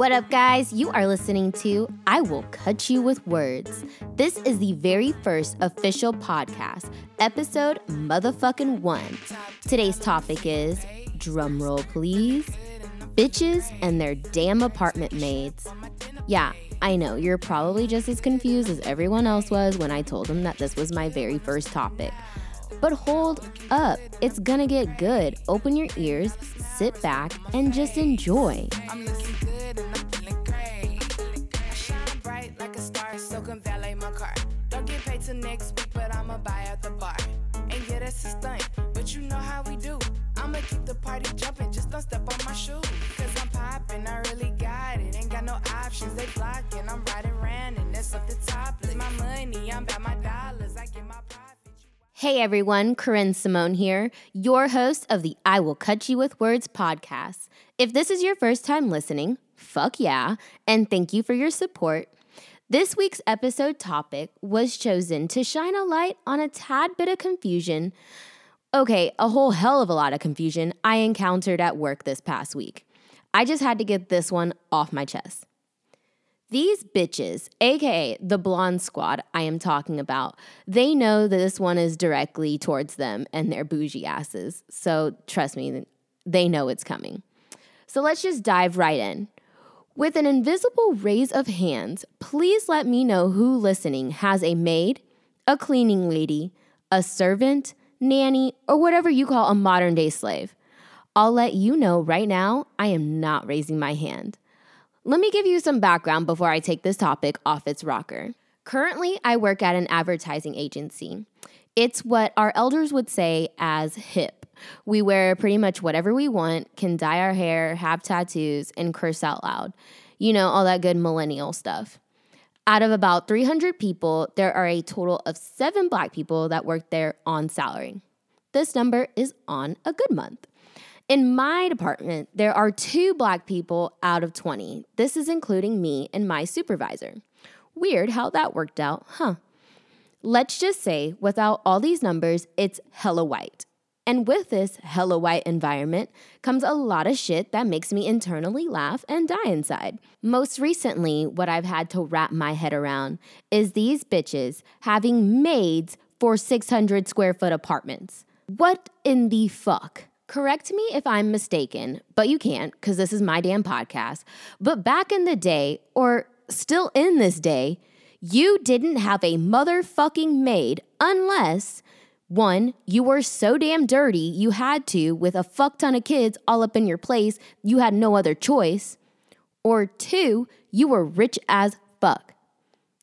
What up, guys? You are listening to I Will Cut You with Words. This is the very first official podcast, episode motherfucking one. Today's topic is drumroll, please bitches and their damn apartment maids. Yeah, I know, you're probably just as confused as everyone else was when I told them that this was my very first topic. But hold up, it's gonna get good. Open your ears, sit back, and just enjoy. Come valet my car. Don't get paid till next week, but I'ma buy out the bar. And yeah, that's a stunt, but you know how we do. I'ma keep the party jumping, just don't step on my shoe. Cause I'm popping, I really got it. Ain't got no options, they blocking. I'm riding around and that's up the top. It's my money, I'm about my dollars. I get my profit. Hey everyone, Corinne Simone here, your host of the I Will Cut You with Words podcast. If this is your first time listening, fuck yeah, and thank you for your support. This week's episode topic was chosen to shine a light on a tad bit of confusion. Okay, a whole hell of a lot of confusion I encountered at work this past week. I just had to get this one off my chest. These bitches, aka the blonde squad I am talking about, they know that this one is directly towards them and their bougie asses. So trust me, they know it's coming. So let's just dive right in. With an invisible raise of hands, please let me know who listening has a maid, a cleaning lady, a servant, nanny, or whatever you call a modern day slave. I'll let you know right now I am not raising my hand. Let me give you some background before I take this topic off its rocker. Currently, I work at an advertising agency. It's what our elders would say as hip. We wear pretty much whatever we want, can dye our hair, have tattoos, and curse out loud. You know, all that good millennial stuff. Out of about 300 people, there are a total of seven black people that work there on salary. This number is on a good month. In my department, there are two black people out of 20. This is including me and my supervisor. Weird how that worked out, huh? Let's just say, without all these numbers, it's hella white. And with this hella white environment comes a lot of shit that makes me internally laugh and die inside. Most recently, what I've had to wrap my head around is these bitches having maids for 600 square foot apartments. What in the fuck? Correct me if I'm mistaken, but you can't because this is my damn podcast. But back in the day, or still in this day, you didn't have a motherfucking maid unless one, you were so damn dirty you had to, with a fuck ton of kids all up in your place, you had no other choice. Or two, you were rich as fuck.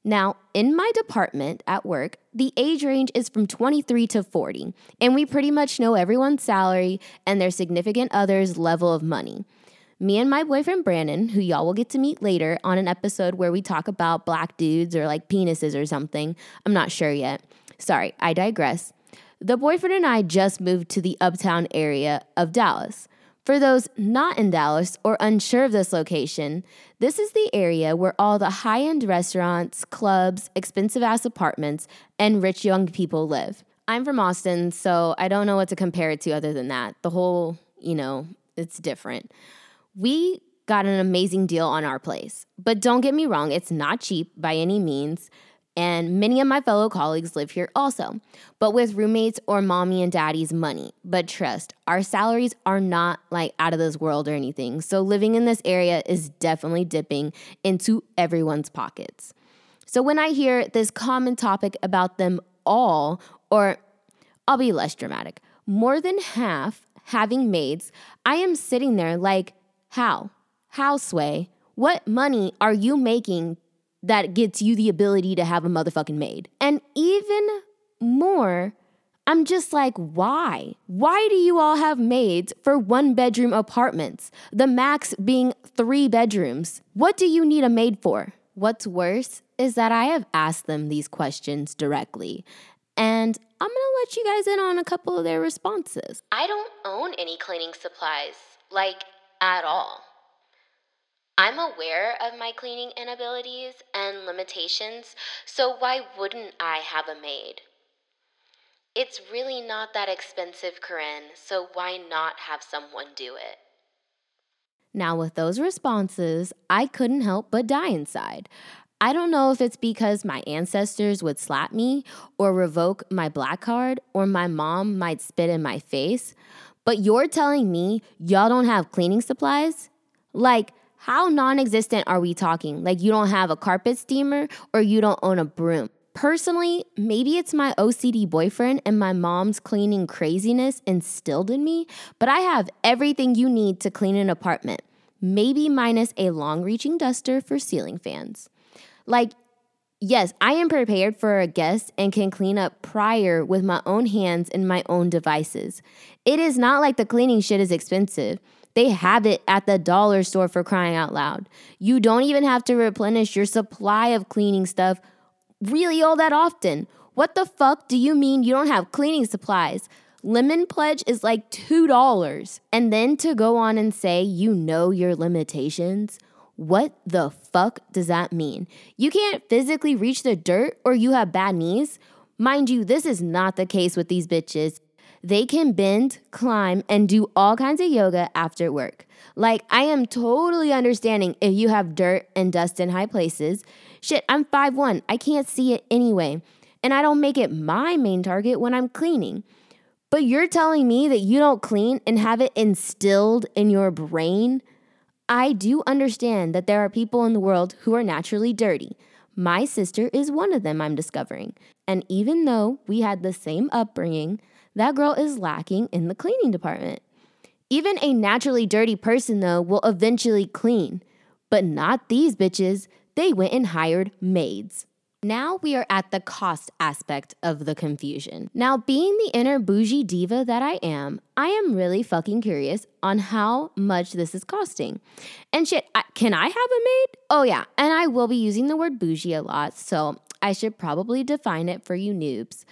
Now, in my department at work, the age range is from 23 to 40, and we pretty much know everyone's salary and their significant other's level of money. Me and my boyfriend Brandon, who y'all will get to meet later on an episode where we talk about black dudes or like penises or something, I'm not sure yet. Sorry, I digress. The boyfriend and I just moved to the uptown area of Dallas. For those not in Dallas or unsure of this location, this is the area where all the high end restaurants, clubs, expensive ass apartments, and rich young people live. I'm from Austin, so I don't know what to compare it to other than that. The whole, you know, it's different. We got an amazing deal on our place, but don't get me wrong, it's not cheap by any means and many of my fellow colleagues live here also, but with roommates or mommy and daddy's money. But trust, our salaries are not like out of this world or anything, so living in this area is definitely dipping into everyone's pockets. So when I hear this common topic about them all, or I'll be less dramatic, more than half having maids, I am sitting there like, how? How, Sway? What money are you making that gets you the ability to have a motherfucking maid. And even more, I'm just like, why? Why do you all have maids for one bedroom apartments? The max being three bedrooms. What do you need a maid for? What's worse is that I have asked them these questions directly. And I'm gonna let you guys in on a couple of their responses. I don't own any cleaning supplies, like at all. I'm aware of my cleaning inabilities and limitations, so why wouldn't I have a maid? It's really not that expensive, Corinne, so why not have someone do it? Now, with those responses, I couldn't help but die inside. I don't know if it's because my ancestors would slap me or revoke my black card or my mom might spit in my face, but you're telling me y'all don't have cleaning supplies? Like, how non existent are we talking? Like, you don't have a carpet steamer or you don't own a broom. Personally, maybe it's my OCD boyfriend and my mom's cleaning craziness instilled in me, but I have everything you need to clean an apartment, maybe minus a long reaching duster for ceiling fans. Like, yes, I am prepared for a guest and can clean up prior with my own hands and my own devices. It is not like the cleaning shit is expensive. They have it at the dollar store for crying out loud. You don't even have to replenish your supply of cleaning stuff really all that often. What the fuck do you mean you don't have cleaning supplies? Lemon Pledge is like $2. And then to go on and say you know your limitations. What the fuck does that mean? You can't physically reach the dirt or you have bad knees? Mind you, this is not the case with these bitches. They can bend, climb, and do all kinds of yoga after work. Like, I am totally understanding if you have dirt and dust in high places. Shit, I'm 5'1, I can't see it anyway. And I don't make it my main target when I'm cleaning. But you're telling me that you don't clean and have it instilled in your brain? I do understand that there are people in the world who are naturally dirty. My sister is one of them, I'm discovering. And even though we had the same upbringing, that girl is lacking in the cleaning department. Even a naturally dirty person, though, will eventually clean. But not these bitches. They went and hired maids. Now we are at the cost aspect of the confusion. Now, being the inner bougie diva that I am, I am really fucking curious on how much this is costing. And shit, I, can I have a maid? Oh, yeah. And I will be using the word bougie a lot, so I should probably define it for you noobs.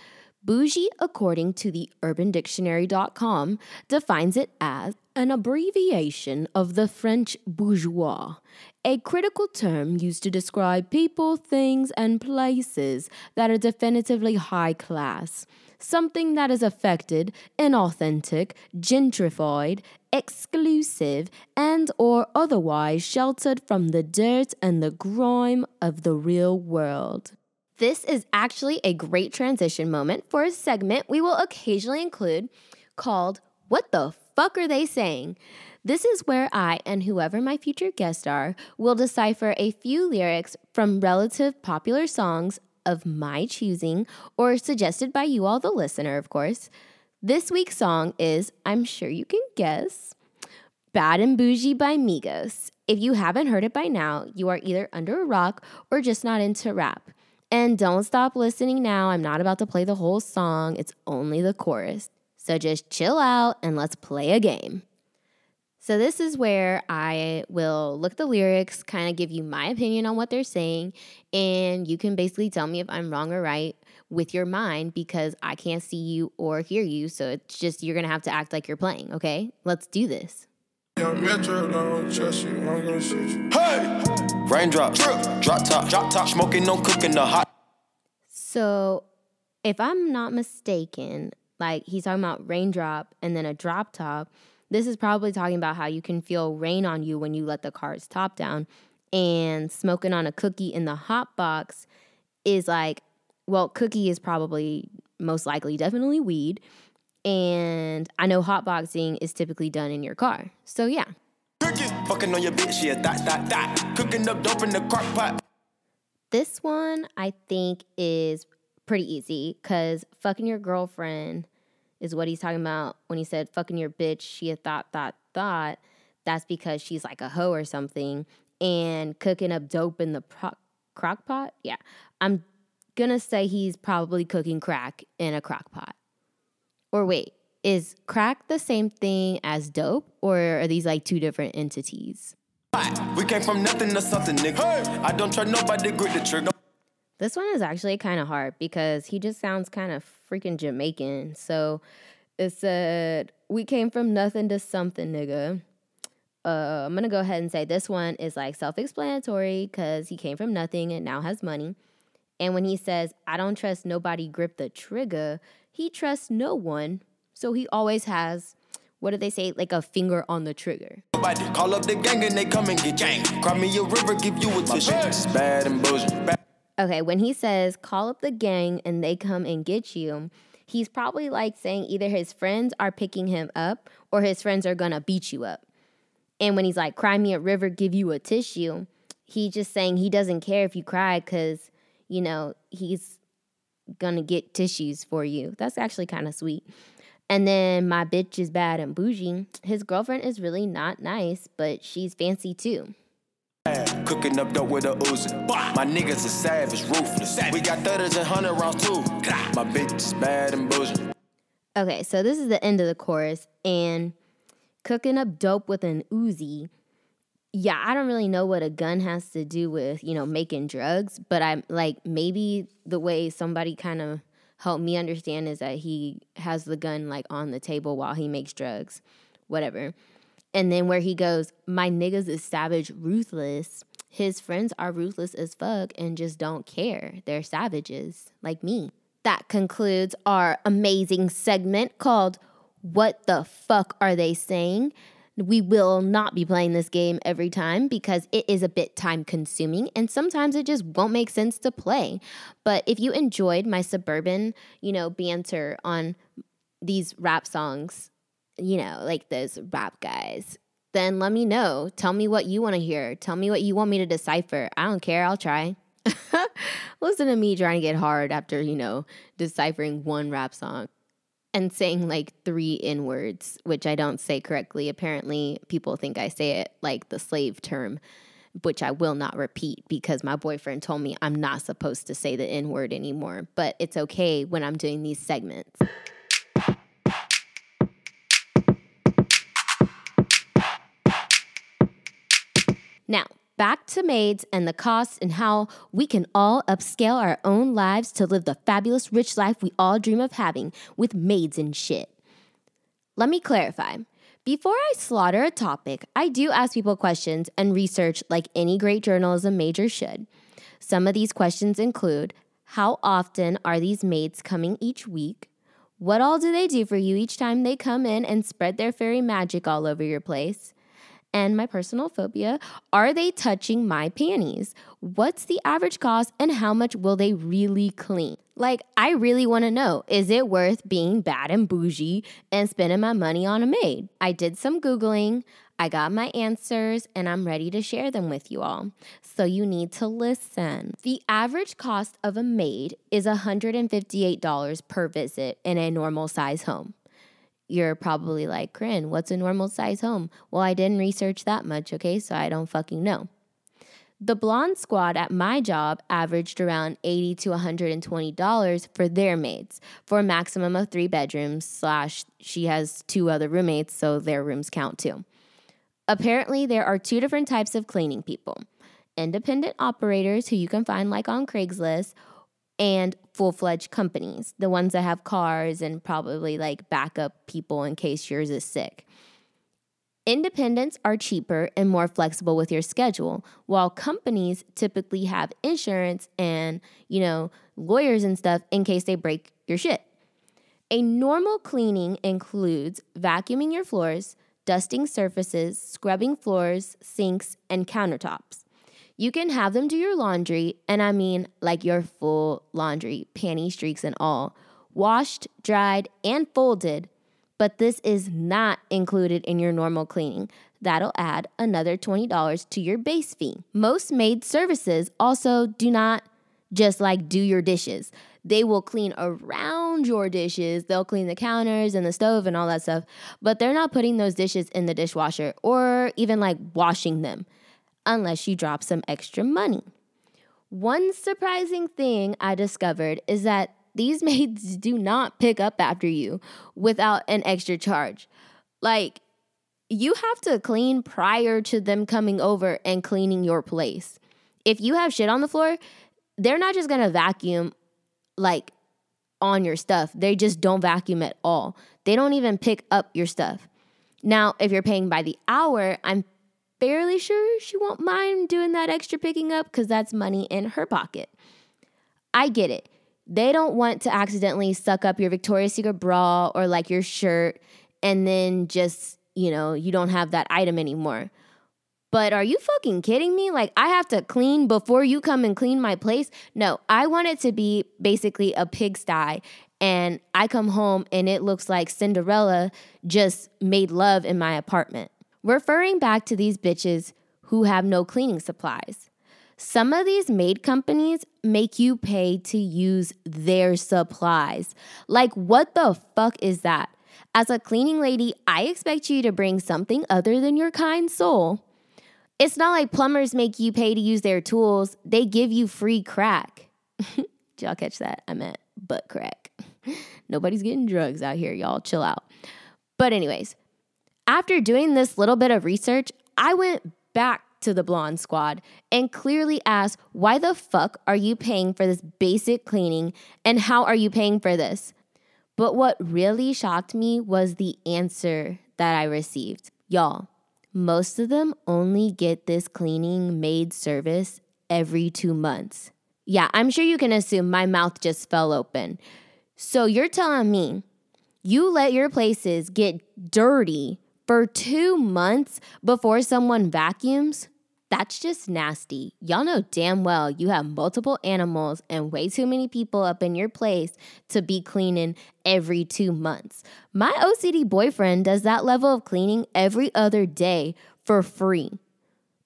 Bougie, according to the urbandictionary.com, defines it as an abbreviation of the French bourgeois, a critical term used to describe people, things, and places that are definitively high class. Something that is affected, inauthentic, gentrified, exclusive, and or otherwise sheltered from the dirt and the grime of the real world. This is actually a great transition moment for a segment we will occasionally include called What the Fuck Are They Saying? This is where I and whoever my future guests are will decipher a few lyrics from relative popular songs of my choosing or suggested by you all, the listener, of course. This week's song is, I'm sure you can guess, Bad and Bougie by Migos. If you haven't heard it by now, you are either under a rock or just not into rap. And don't stop listening now. I'm not about to play the whole song, it's only the chorus. So just chill out and let's play a game. So, this is where I will look the lyrics, kind of give you my opinion on what they're saying, and you can basically tell me if I'm wrong or right with your mind because I can't see you or hear you. So, it's just you're gonna have to act like you're playing, okay? Let's do this. Hey! Raindrop, drip, drop top, drop top, smoking, no cooking, the hot. So, if I'm not mistaken, like he's talking about raindrop and then a drop top, this is probably talking about how you can feel rain on you when you let the car's top down. And smoking on a cookie in the hot box is like, well, cookie is probably most likely definitely weed. And I know hotboxing is typically done in your car. So yeah. Fucking on your bitch, yeah, that, that, that. Cooking up dope in the crock pot. This one I think is pretty easy because fucking your girlfriend is what he's talking about when he said fucking your bitch, she a thought, thought, thought. That's because she's like a hoe or something. And cooking up dope in the pro- crock pot. Yeah. I'm gonna say he's probably cooking crack in a crock pot. Or wait, is crack the same thing as dope, or are these like two different entities? We came from nothing to something, nigga. Hey. I don't trust nobody, grip the trigger. This one is actually kind of hard because he just sounds kind of freaking Jamaican. So it said, We came from nothing to something, nigga. Uh, I'm gonna go ahead and say this one is like self explanatory because he came from nothing and now has money. And when he says, I don't trust nobody, grip the trigger, he trusts no one, so he always has what do they say? Like a finger on the trigger. Call up the gang and they come and get gang. Cry me a river, give you a tissue. Bad and bullshit. Okay, when he says call up the gang and they come and get you, he's probably like saying either his friends are picking him up or his friends are gonna beat you up. And when he's like, cry me a river, give you a tissue, he's just saying he doesn't care if you cry because, you know, he's gonna get tissues for you. That's actually kind of sweet. And then my bitch is bad and bougie. His girlfriend is really not nice, but she's fancy too. Cooking up dope with a Uzi. My niggas are savage, ruthless. We got thudders and hundred rounds too. My bitch is bad and bougie. Okay, so this is the end of the chorus, and cooking up dope with an Uzi. Yeah, I don't really know what a gun has to do with, you know, making drugs, but I'm like, maybe the way somebody kind of helped me understand is that he has the gun like on the table while he makes drugs, whatever. And then where he goes, my niggas is savage, ruthless. His friends are ruthless as fuck and just don't care. They're savages like me. That concludes our amazing segment called What the Fuck Are They Saying? We will not be playing this game every time because it is a bit time consuming and sometimes it just won't make sense to play. But if you enjoyed my suburban, you know, banter on these rap songs, you know, like those rap guys, then let me know. Tell me what you want to hear. Tell me what you want me to decipher. I don't care. I'll try. Listen to me trying to get hard after, you know, deciphering one rap song and saying like three N words, which I don't say correctly. Apparently, people think I say it like the slave term, which I will not repeat because my boyfriend told me I'm not supposed to say the N word anymore. But it's okay when I'm doing these segments. Now, back to maids and the costs and how we can all upscale our own lives to live the fabulous rich life we all dream of having with maids and shit. Let me clarify. Before I slaughter a topic, I do ask people questions and research like any great journalism major should. Some of these questions include How often are these maids coming each week? What all do they do for you each time they come in and spread their fairy magic all over your place? And my personal phobia are they touching my panties? What's the average cost and how much will they really clean? Like, I really want to know is it worth being bad and bougie and spending my money on a maid? I did some Googling. I got my answers and I'm ready to share them with you all. So you need to listen. The average cost of a maid is $158 per visit in a normal size home you're probably like, Corinne, what's a normal size home? Well, I didn't research that much, okay? So I don't fucking know. The blonde squad at my job averaged around 80 to $120 for their maids for a maximum of three bedrooms, slash, she has two other roommates, so their rooms count too. Apparently, there are two different types of cleaning people independent operators who you can find like on Craigslist and full fledged companies, the ones that have cars and probably like backup people in case yours is sick. Independents are cheaper and more flexible with your schedule, while companies typically have insurance and, you know, lawyers and stuff in case they break your shit. A normal cleaning includes vacuuming your floors, dusting surfaces, scrubbing floors, sinks, and countertops. You can have them do your laundry, and I mean like your full laundry, panty streaks and all, washed, dried, and folded. But this is not included in your normal cleaning. That'll add another $20 to your base fee. Most maid services also do not just like do your dishes. They will clean around your dishes. They'll clean the counters and the stove and all that stuff, but they're not putting those dishes in the dishwasher or even like washing them unless you drop some extra money. One surprising thing I discovered is that these maids do not pick up after you without an extra charge. Like, you have to clean prior to them coming over and cleaning your place. If you have shit on the floor, they're not just gonna vacuum like on your stuff. They just don't vacuum at all. They don't even pick up your stuff. Now, if you're paying by the hour, I'm fairly sure she won't mind doing that extra picking up because that's money in her pocket. I get it. They don't want to accidentally suck up your Victoria's Secret bra or like your shirt and then just, you know, you don't have that item anymore. But are you fucking kidding me? Like, I have to clean before you come and clean my place? No, I want it to be basically a pigsty. And I come home and it looks like Cinderella just made love in my apartment. Referring back to these bitches who have no cleaning supplies. Some of these maid companies make you pay to use their supplies. Like, what the fuck is that? As a cleaning lady, I expect you to bring something other than your kind soul. It's not like plumbers make you pay to use their tools, they give you free crack. Did y'all catch that? I meant butt crack. Nobody's getting drugs out here, y'all. Chill out. But, anyways, after doing this little bit of research, I went back to the Blonde Squad and clearly asked, why the fuck are you paying for this basic cleaning and how are you paying for this? But what really shocked me was the answer that I received. Y'all, most of them only get this cleaning maid service every two months. Yeah, I'm sure you can assume my mouth just fell open. So you're telling me you let your places get dirty for two months before someone vacuums? That's just nasty. Y'all know damn well you have multiple animals and way too many people up in your place to be cleaning every two months. My OCD boyfriend does that level of cleaning every other day for free.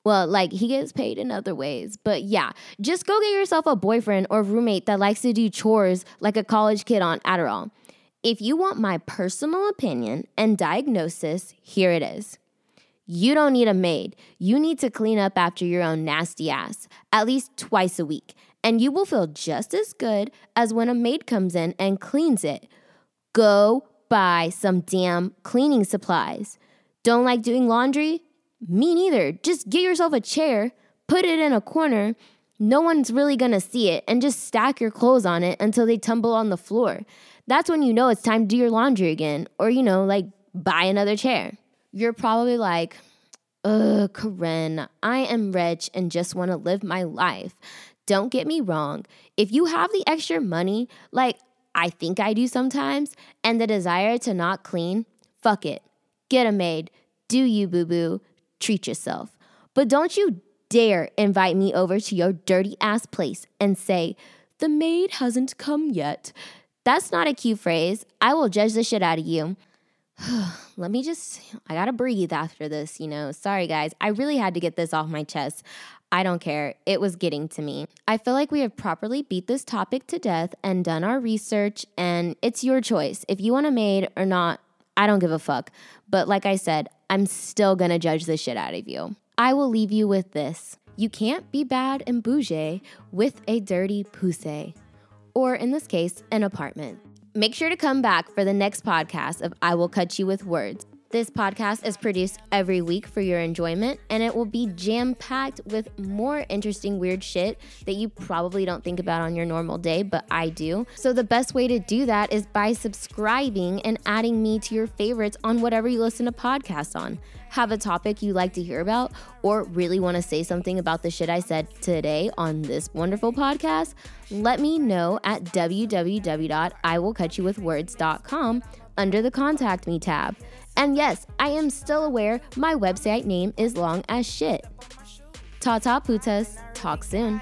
Well, like he gets paid in other ways. But yeah, just go get yourself a boyfriend or roommate that likes to do chores like a college kid on Adderall. If you want my personal opinion and diagnosis, here it is. You don't need a maid. You need to clean up after your own nasty ass at least twice a week, and you will feel just as good as when a maid comes in and cleans it. Go buy some damn cleaning supplies. Don't like doing laundry? Me neither. Just get yourself a chair, put it in a corner. No one's really gonna see it, and just stack your clothes on it until they tumble on the floor. That's when you know it's time to do your laundry again, or you know, like buy another chair. You're probably like, Ugh, Corinne, I am rich and just want to live my life. Don't get me wrong. If you have the extra money, like I think I do sometimes, and the desire to not clean, fuck it. Get a maid. Do you, boo boo. Treat yourself. But don't you dare invite me over to your dirty ass place and say, the maid hasn't come yet. That's not a cute phrase. I will judge the shit out of you. let me just, I gotta breathe after this, you know. Sorry, guys. I really had to get this off my chest. I don't care. It was getting to me. I feel like we have properly beat this topic to death and done our research, and it's your choice. If you want a maid or not, I don't give a fuck. But like I said, I'm still gonna judge the shit out of you. I will leave you with this. You can't be bad and bougie with a dirty poussey, or in this case, an apartment. Make sure to come back for the next podcast of I Will Cut You with Words. This podcast is produced every week for your enjoyment, and it will be jam packed with more interesting, weird shit that you probably don't think about on your normal day, but I do. So, the best way to do that is by subscribing and adding me to your favorites on whatever you listen to podcasts on have a topic you like to hear about, or really want to say something about the shit I said today on this wonderful podcast, let me know at www.iwillcutyouwithwords.com under the Contact Me tab. And yes, I am still aware my website name is long as shit. Ta ta putas. Talk soon